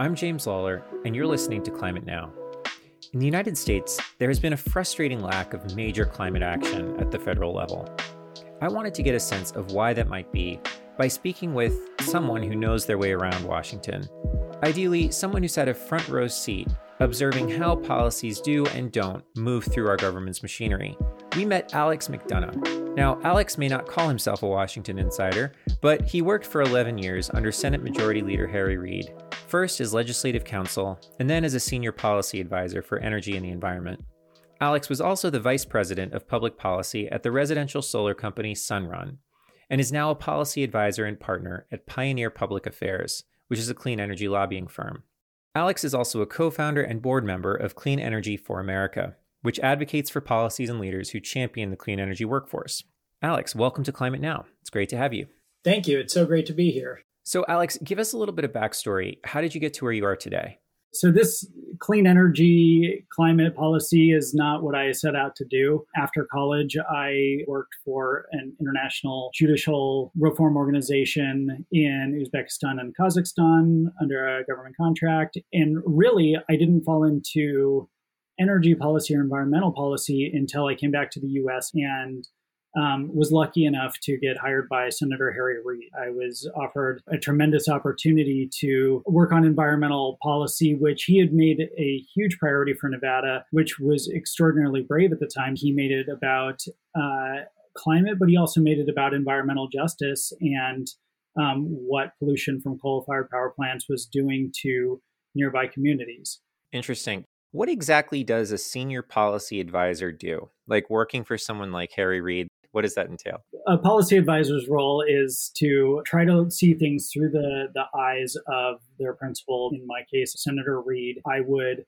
I'm James Lawler, and you're listening to Climate Now. In the United States, there has been a frustrating lack of major climate action at the federal level. I wanted to get a sense of why that might be by speaking with someone who knows their way around Washington. Ideally, someone who's had a front row seat observing how policies do and don't move through our government's machinery. We met Alex McDonough, now, Alex may not call himself a Washington insider, but he worked for 11 years under Senate Majority Leader Harry Reid, first as legislative counsel, and then as a senior policy advisor for energy and the environment. Alex was also the vice president of public policy at the residential solar company Sunrun, and is now a policy advisor and partner at Pioneer Public Affairs, which is a clean energy lobbying firm. Alex is also a co founder and board member of Clean Energy for America, which advocates for policies and leaders who champion the clean energy workforce. Alex, welcome to Climate Now. It's great to have you. Thank you. It's so great to be here. So, Alex, give us a little bit of backstory. How did you get to where you are today? So, this clean energy climate policy is not what I set out to do. After college, I worked for an international judicial reform organization in Uzbekistan and Kazakhstan under a government contract. And really, I didn't fall into energy policy or environmental policy until I came back to the US and um, was lucky enough to get hired by Senator Harry Reid. I was offered a tremendous opportunity to work on environmental policy, which he had made a huge priority for Nevada, which was extraordinarily brave at the time. He made it about uh, climate, but he also made it about environmental justice and um, what pollution from coal fired power plants was doing to nearby communities. Interesting. What exactly does a senior policy advisor do? Like working for someone like Harry Reid, what does that entail? A policy advisor's role is to try to see things through the, the eyes of their principal. In my case, Senator Reid. I would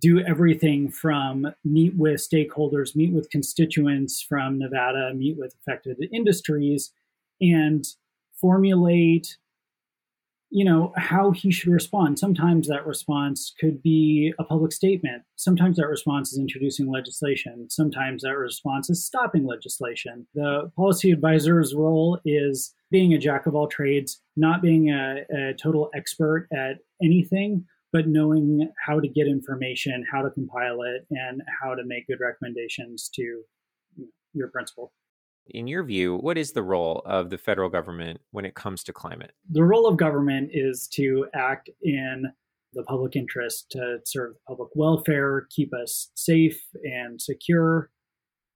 do everything from meet with stakeholders, meet with constituents from Nevada, meet with affected industries, and formulate you know how he should respond. Sometimes that response could be a public statement. Sometimes that response is introducing legislation. Sometimes that response is stopping legislation. The policy advisor's role is being a jack of all trades not being a, a total expert at anything but knowing how to get information how to compile it and how to make good recommendations to your principal in your view, what is the role of the federal government when it comes to climate? The role of government is to act in the public interest to serve public welfare, keep us safe and secure.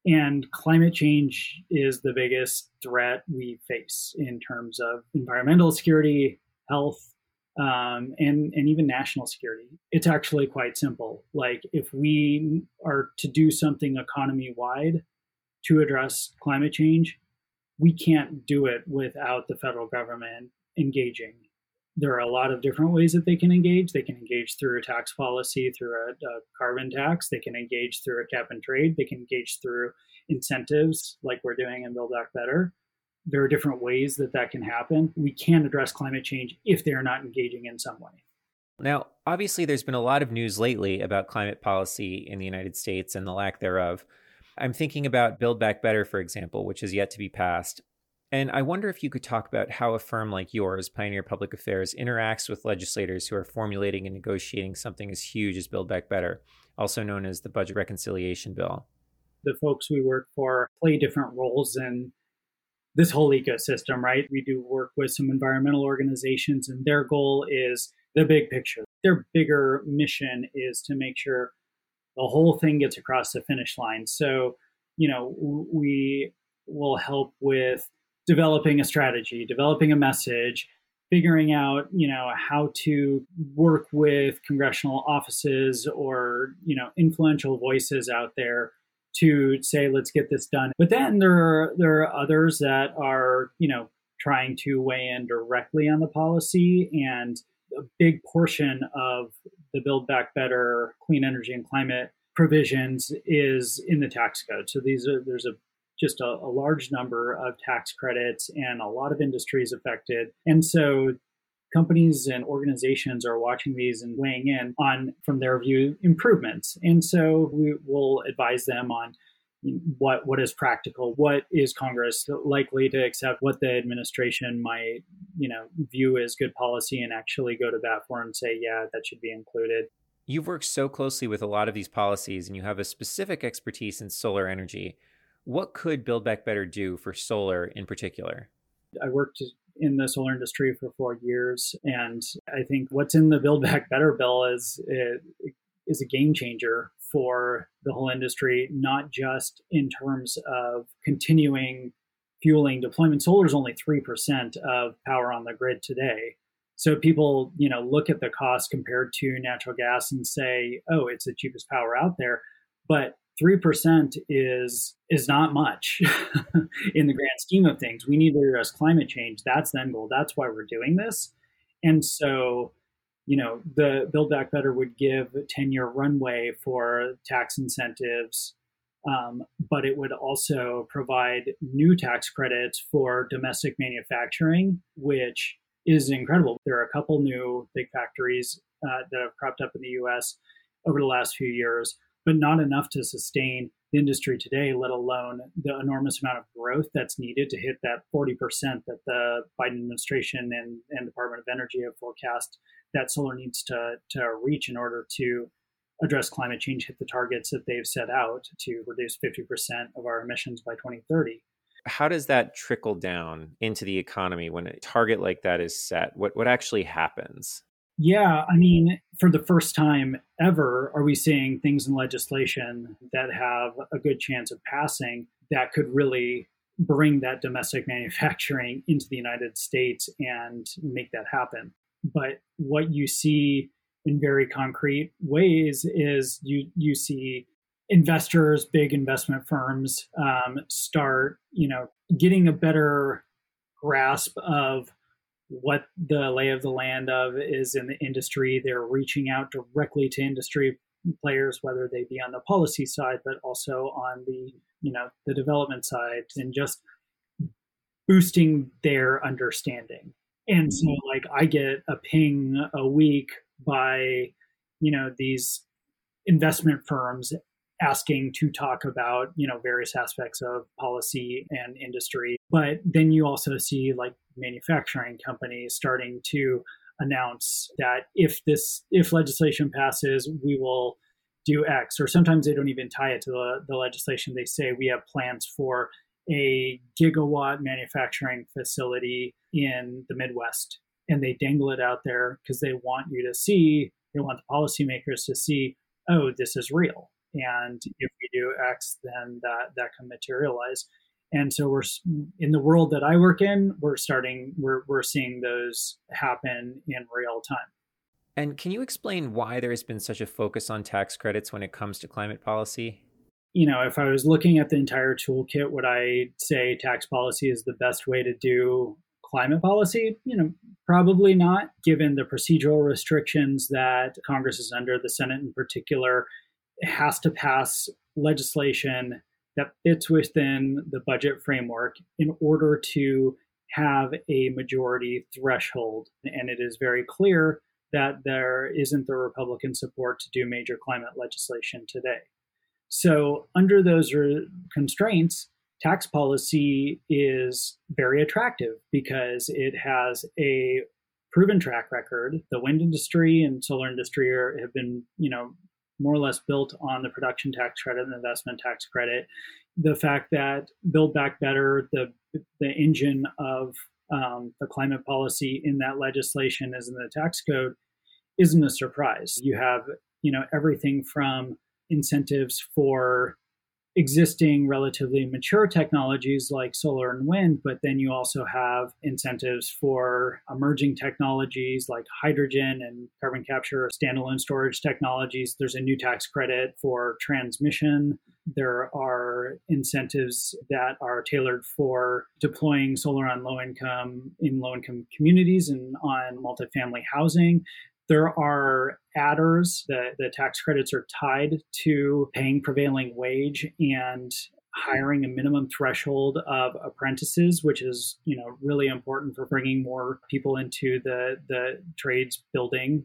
And climate change is the biggest threat we face in terms of environmental security, health, um, and and even national security. It's actually quite simple. Like if we are to do something economy wide, to address climate change, we can't do it without the federal government engaging. There are a lot of different ways that they can engage. They can engage through a tax policy, through a, a carbon tax. They can engage through a cap and trade. They can engage through incentives, like we're doing in Build Back Better. There are different ways that that can happen. We can address climate change if they are not engaging in some way. Now, obviously, there's been a lot of news lately about climate policy in the United States and the lack thereof. I'm thinking about Build Back Better, for example, which is yet to be passed. And I wonder if you could talk about how a firm like yours, Pioneer Public Affairs, interacts with legislators who are formulating and negotiating something as huge as Build Back Better, also known as the Budget Reconciliation Bill. The folks we work for play different roles in this whole ecosystem, right? We do work with some environmental organizations, and their goal is the big picture. Their bigger mission is to make sure the whole thing gets across the finish line. So, you know, we will help with developing a strategy, developing a message, figuring out, you know, how to work with congressional offices or, you know, influential voices out there to say let's get this done. But then there are there are others that are, you know, trying to weigh in directly on the policy and a big portion of the Build Back Better clean energy and climate provisions is in the tax code. So these are there's a just a, a large number of tax credits and a lot of industries affected. And so companies and organizations are watching these and weighing in on, from their view, improvements. And so we will advise them on what what is practical what is congress likely to accept what the administration might you know view as good policy and actually go to bat for and say yeah that should be included. You've worked so closely with a lot of these policies and you have a specific expertise in solar energy. What could build back better do for solar in particular? I worked in the solar industry for four years and i think what's in the build back better bill is it, is a game changer for the whole industry, not just in terms of continuing fueling deployment. Solar is only 3% of power on the grid today. So people, you know, look at the cost compared to natural gas and say, "Oh, it's the cheapest power out there." But 3% is is not much in the grand scheme of things. We need to address climate change. That's the end goal. That's why we're doing this. And so you know, the Build Back Better would give a 10 year runway for tax incentives, um, but it would also provide new tax credits for domestic manufacturing, which is incredible. There are a couple new big factories uh, that have cropped up in the US over the last few years, but not enough to sustain industry today, let alone the enormous amount of growth that's needed to hit that 40% that the Biden administration and, and Department of Energy have forecast that solar needs to, to reach in order to address climate change, hit the targets that they've set out to reduce 50% of our emissions by 2030. How does that trickle down into the economy when a target like that is set? What, what actually happens? Yeah, I mean, for the first time ever, are we seeing things in legislation that have a good chance of passing that could really bring that domestic manufacturing into the United States and make that happen? But what you see in very concrete ways is you you see investors, big investment firms, um, start you know getting a better grasp of what the lay of the land of is in the industry. They're reaching out directly to industry players, whether they be on the policy side, but also on the you know the development side, and just boosting their understanding. And so, mm-hmm. like, I get a ping a week by you know these investment firms asking to talk about you know various aspects of policy and industry but then you also see like manufacturing companies starting to announce that if this if legislation passes we will do x or sometimes they don't even tie it to the, the legislation. They say we have plans for a gigawatt manufacturing facility in the midwest and they dangle it out there because they want you to see they want the policymakers to see oh this is real. And if we do x then that that can materialize and so we're in the world that i work in we're starting we're, we're seeing those happen in real time. And can you explain why there has been such a focus on tax credits when it comes to climate policy? You know if i was looking at the entire toolkit would i say tax policy is the best way to do climate policy? You know probably not given the procedural restrictions that congress is under the senate in particular has to pass legislation that fits within the budget framework in order to have a majority threshold. And it is very clear that there isn't the Republican support to do major climate legislation today. So, under those constraints, tax policy is very attractive because it has a proven track record. The wind industry and solar industry are, have been, you know, more or less built on the production tax credit and investment tax credit. The fact that Build Back Better, the the engine of um, the climate policy in that legislation is in the tax code, isn't a surprise. You have you know everything from incentives for existing relatively mature technologies like solar and wind, but then you also have incentives for emerging technologies like hydrogen and carbon capture, standalone storage technologies. There's a new tax credit for transmission. There are incentives that are tailored for deploying solar on low income in low income communities and on multifamily housing. There are adders, that the tax credits are tied to paying prevailing wage and hiring a minimum threshold of apprentices, which is you know really important for bringing more people into the the trades building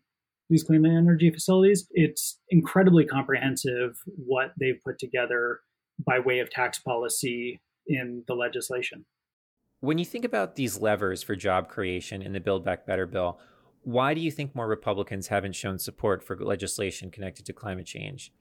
these clean energy facilities. It's incredibly comprehensive what they've put together by way of tax policy in the legislation. When you think about these levers for job creation in the Build Back Better bill, why do you think more Republicans haven't shown support for legislation connected to climate change?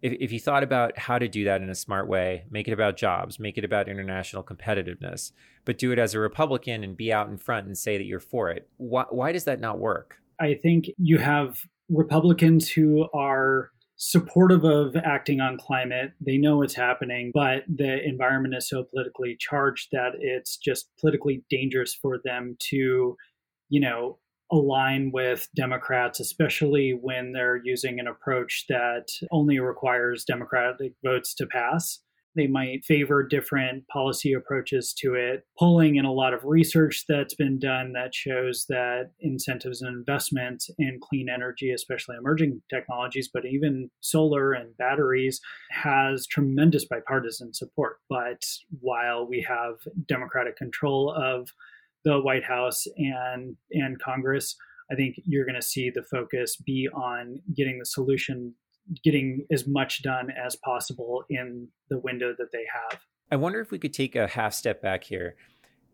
If, if you thought about how to do that in a smart way, make it about jobs, make it about international competitiveness, but do it as a Republican and be out in front and say that you're for it, why, why does that not work? I think you have Republicans who are supportive of acting on climate. They know what's happening, but the environment is so politically charged that it's just politically dangerous for them to, you know, align with Democrats, especially when they're using an approach that only requires Democratic votes to pass. They might favor different policy approaches to it. Pulling in a lot of research that's been done that shows that incentives and investments in clean energy, especially emerging technologies, but even solar and batteries, has tremendous bipartisan support. But while we have Democratic control of the White House and and Congress, I think you're going to see the focus be on getting the solution, getting as much done as possible in the window that they have. I wonder if we could take a half step back here.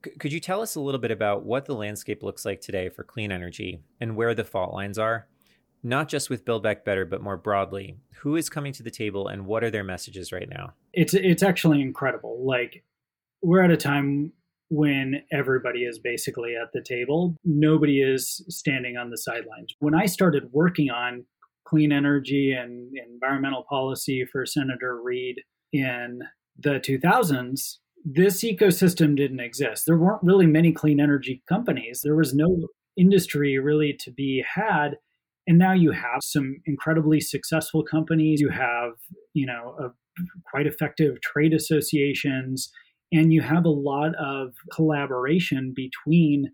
C- could you tell us a little bit about what the landscape looks like today for clean energy and where the fault lines are? Not just with Build Back Better, but more broadly. Who is coming to the table and what are their messages right now? It's it's actually incredible. Like we're at a time when everybody is basically at the table. Nobody is standing on the sidelines. When I started working on clean energy and environmental policy for Senator Reid in the 2000s, this ecosystem didn't exist. There weren't really many clean energy companies. There was no industry really to be had. And now you have some incredibly successful companies. You have, you know, a, quite effective trade associations and you have a lot of collaboration between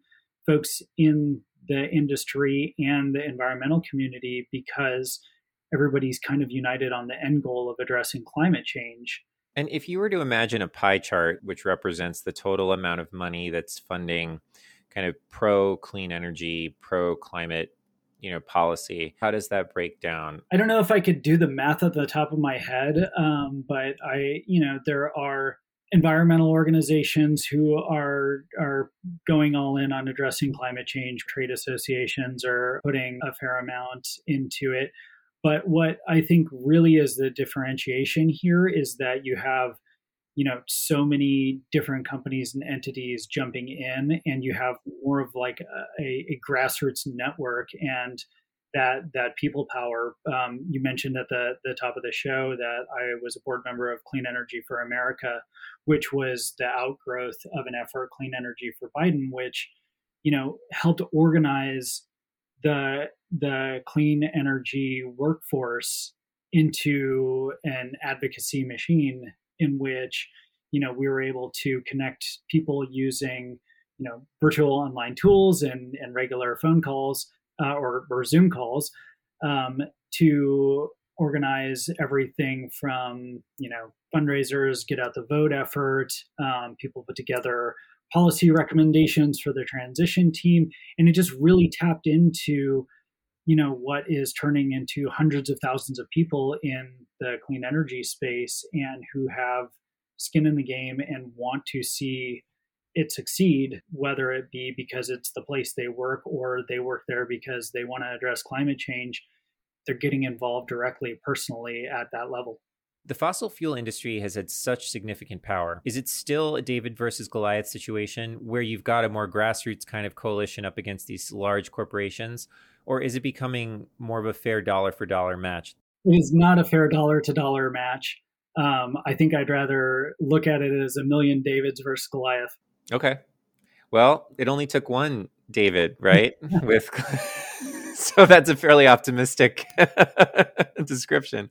folks in the industry and the environmental community because everybody's kind of united on the end goal of addressing climate change. And if you were to imagine a pie chart which represents the total amount of money that's funding kind of pro clean energy, pro climate, you know, policy, how does that break down? I don't know if I could do the math at the top of my head, um, but I, you know, there are environmental organizations who are are going all in on addressing climate change trade associations are putting a fair amount into it. But what i think really is the differentiation here is that you have you know so many different companies and entities jumping in and you have more of like a, a grassroots network and that that people power. Um, you mentioned at the the top of the show that I was a board member of Clean Energy for America, which was the outgrowth of an effort, Clean Energy for Biden, which you know helped organize the the clean energy workforce into an advocacy machine in which you know we were able to connect people using you know virtual online tools and and regular phone calls uh, or, or Zoom calls um, to organize everything from you know fundraisers, get out the vote effort. Um, people put together policy recommendations for the transition team, and it just really tapped into you know what is turning into hundreds of thousands of people in the clean energy space and who have skin in the game and want to see it succeed, whether it be because it's the place they work or they work there because they want to address climate change, they're getting involved directly, personally at that level. The fossil fuel industry has had such significant power. Is it still a David versus Goliath situation where you've got a more grassroots kind of coalition up against these large corporations? Or is it becoming more of a fair dollar for dollar match? It is not a fair dollar to dollar match. Um, I think I'd rather look at it as a million Davids versus Goliath. Okay. Well, it only took one David, right? With so that's a fairly optimistic description.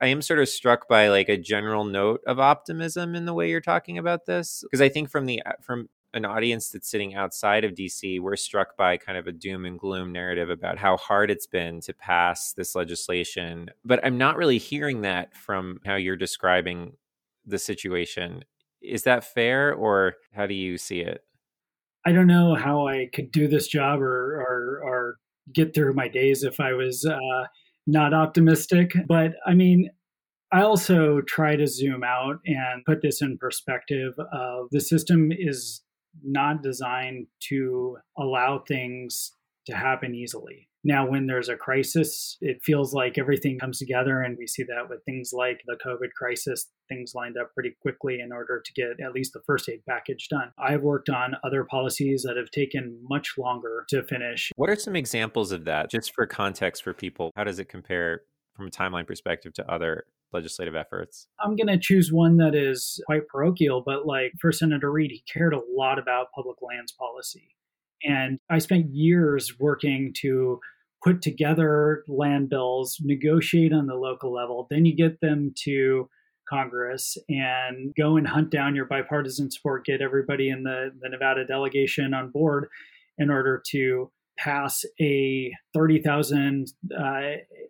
I am sort of struck by like a general note of optimism in the way you're talking about this because I think from the uh, from an audience that's sitting outside of DC, we're struck by kind of a doom and gloom narrative about how hard it's been to pass this legislation. But I'm not really hearing that from how you're describing the situation. Is that fair, or how do you see it? I don't know how I could do this job or or, or get through my days if I was uh, not optimistic. But I mean, I also try to zoom out and put this in perspective of the system is not designed to allow things to happen easily. Now, when there's a crisis, it feels like everything comes together, and we see that with things like the COVID crisis. Things lined up pretty quickly in order to get at least the first aid package done. I've worked on other policies that have taken much longer to finish. What are some examples of that, just for context for people? How does it compare from a timeline perspective to other legislative efforts? I'm going to choose one that is quite parochial, but like for Senator Reid, he cared a lot about public lands policy. And I spent years working to put together land bills, negotiate on the local level. Then you get them to Congress and go and hunt down your bipartisan support, get everybody in the, the Nevada delegation on board in order to pass a 30,000 uh,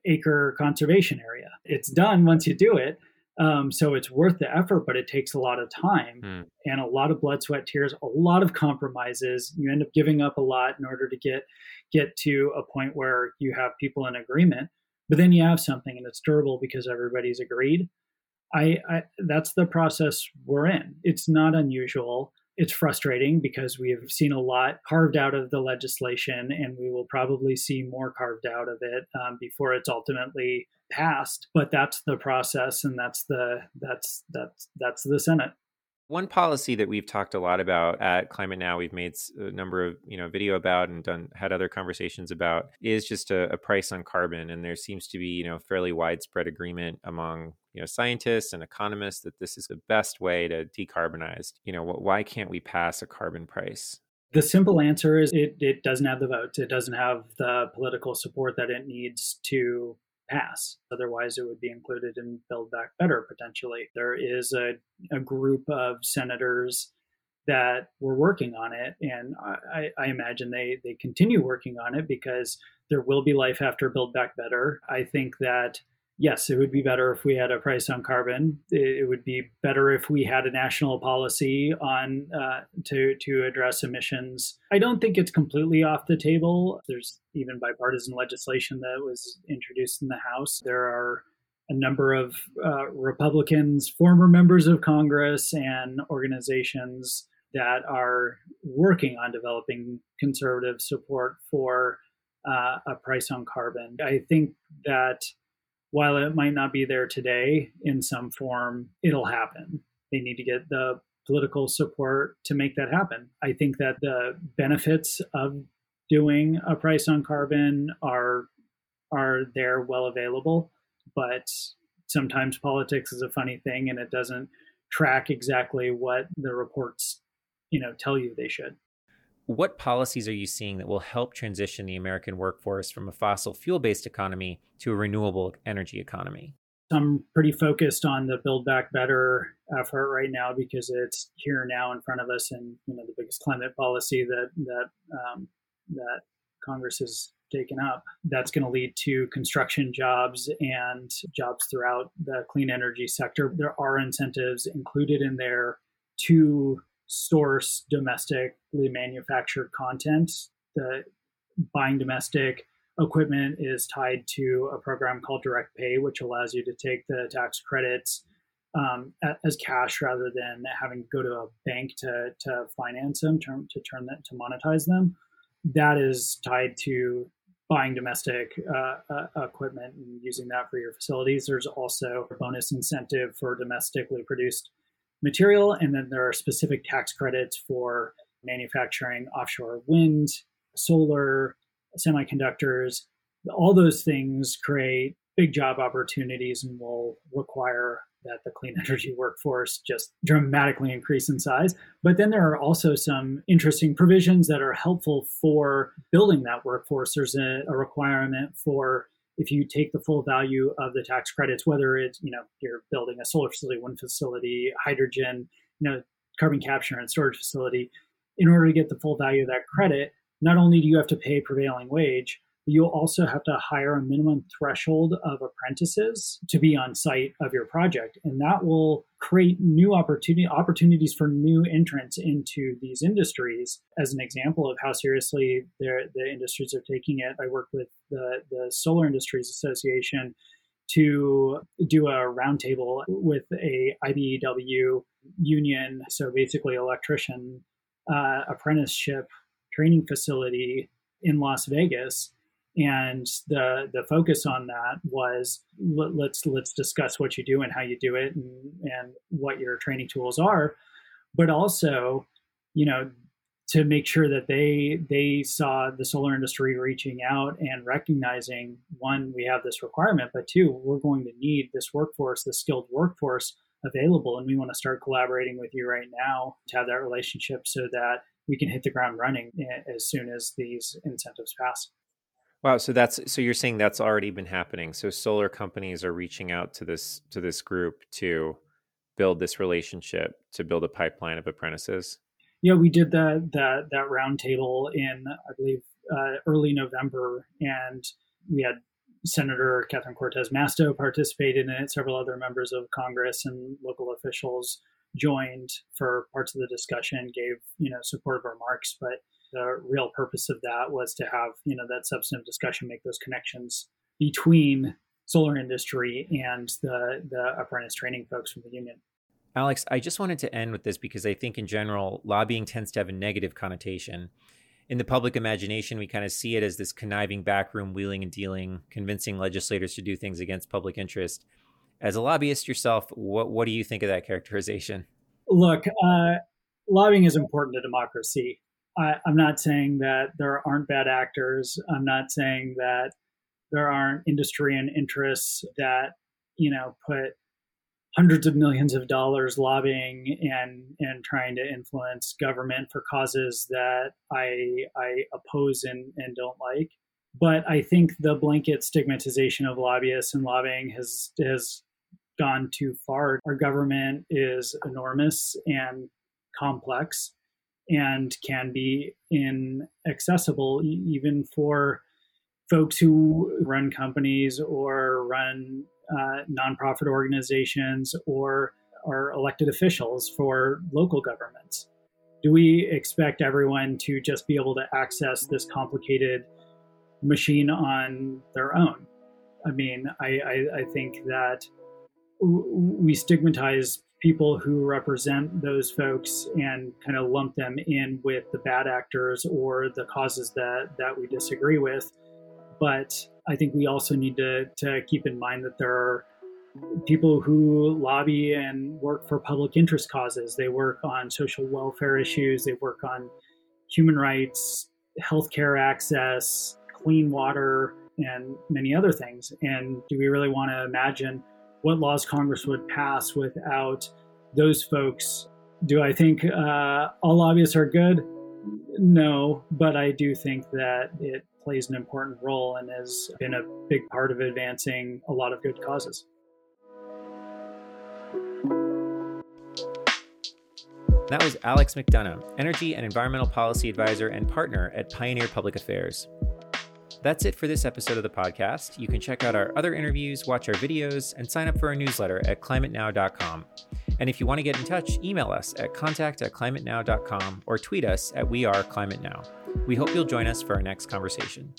acre conservation area. It's done once you do it. Um, so it's worth the effort, but it takes a lot of time mm. and a lot of blood, sweat, tears, a lot of compromises. You end up giving up a lot in order to get get to a point where you have people in agreement. But then you have something and it's durable because everybody's agreed. I, I that's the process we're in. It's not unusual it's frustrating because we have seen a lot carved out of the legislation, and we will probably see more carved out of it um, before it's ultimately passed. But that's the process, and that's the that's that's that's the Senate. One policy that we've talked a lot about at Climate Now, we've made a number of you know video about and done had other conversations about, is just a, a price on carbon. And there seems to be you know fairly widespread agreement among you know scientists and economists that this is the best way to decarbonize. You know, why can't we pass a carbon price? The simple answer is it, it doesn't have the votes. It doesn't have the political support that it needs to pass. Otherwise, it would be included in Build Back Better potentially. There is a, a group of senators that were working on it, and I, I, imagine they, they continue working on it because there will be life after Build Back Better. I think that yes, it would be better if we had a price on carbon. It would be better if we had a national policy on uh, to to address emissions. I don't think it's completely off the table. There's even bipartisan legislation that was introduced in the House. There are a number of uh, Republicans, former members of Congress, and organizations that are working on developing conservative support for uh, a price on carbon. I think that while it might not be there today in some form, it'll happen. They need to get the political support to make that happen. I think that the benefits of doing a price on carbon are are there well available, but sometimes politics is a funny thing and it doesn't track exactly what the reports you know tell you they should. What policies are you seeing that will help transition the American workforce from a fossil fuel based economy to a renewable energy economy? I'm pretty focused on the Build Back Better effort right now because it's here now in front of us, and you know the biggest climate policy that that um, that Congress has taken up. That's going to lead to construction jobs and jobs throughout the clean energy sector. There are incentives included in there to source domestically manufactured content. The buying domestic equipment is tied to a program called Direct Pay, which allows you to take the tax credits um, as cash rather than having to go to a bank to, to finance them, to, to turn that to monetize them. That is tied to buying domestic uh, uh, equipment and using that for your facilities. There's also a bonus incentive for domestically produced material. And then there are specific tax credits for manufacturing offshore wind, solar, semiconductors. All those things create big job opportunities and will require that the clean energy workforce just dramatically increase in size. But then there are also some interesting provisions that are helpful for building that workforce. There's a, a requirement for if you take the full value of the tax credits, whether it's you know you're building a solar facility, wind facility, hydrogen, you know, carbon capture and storage facility, in order to get the full value of that credit, not only do you have to pay prevailing wage, you'll also have to hire a minimum threshold of apprentices to be on site of your project. And that will create new opportunity opportunities for new entrants into these industries. As an example of how seriously the industries are taking it i work with the, the solar industries association to do a roundtable with a IBEW union, so basically electrician uh, apprenticeship training facility in Las Vegas. And the the focus on that was let, let's let's discuss what you do and how you do it and, and what your training tools are, but also, you know, to make sure that they they saw the solar industry reaching out and recognizing one we have this requirement but two we're going to need this workforce this skilled workforce available. And we want to start collaborating with you right now to have that relationship so that we can hit the ground running as soon as these incentives pass wow so that's so you're saying that's already been happening so solar companies are reaching out to this to this group to build this relationship to build a pipeline of apprentices yeah, we did that that that roundtable in I believe uh, early November, and we had Senator Catherine Cortez Masto participated in it. Several other members of Congress and local officials joined for parts of the discussion, gave you know supportive remarks. But the real purpose of that was to have you know that substantive discussion, make those connections between solar industry and the the apprentice training folks from the union. Alex, I just wanted to end with this because I think in general, lobbying tends to have a negative connotation. In the public imagination, we kind of see it as this conniving backroom wheeling and dealing, convincing legislators to do things against public interest. As a lobbyist yourself, what, what do you think of that characterization? Look, uh, lobbying is important to democracy. I, I'm not saying that there aren't bad actors. I'm not saying that there aren't industry and interests that, you know, put hundreds of millions of dollars lobbying and and trying to influence government for causes that I I oppose and, and don't like. But I think the blanket stigmatization of lobbyists and lobbying has has gone too far. Our government is enormous and complex and can be inaccessible even for folks who run companies or run uh, nonprofit organizations or are elected officials for local governments? Do we expect everyone to just be able to access this complicated machine on their own? I mean, I, I, I think that we stigmatize people who represent those folks and kind of lump them in with the bad actors or the causes that, that we disagree with. But I think we also need to, to keep in mind that there are people who lobby and work for public interest causes. They work on social welfare issues, they work on human rights, healthcare access, clean water, and many other things. And do we really want to imagine what laws Congress would pass without those folks? Do I think uh, all lobbyists are good? No, but I do think that it plays an important role and has been a big part of advancing a lot of good causes. That was Alex McDonough, Energy and Environmental Policy Advisor and Partner at Pioneer Public Affairs. That's it for this episode of the podcast. You can check out our other interviews, watch our videos, and sign up for our newsletter at climatenow.com. And if you want to get in touch, email us at contact at climatenow.com or tweet us at We Are Climate Now. We hope you'll join us for our next conversation.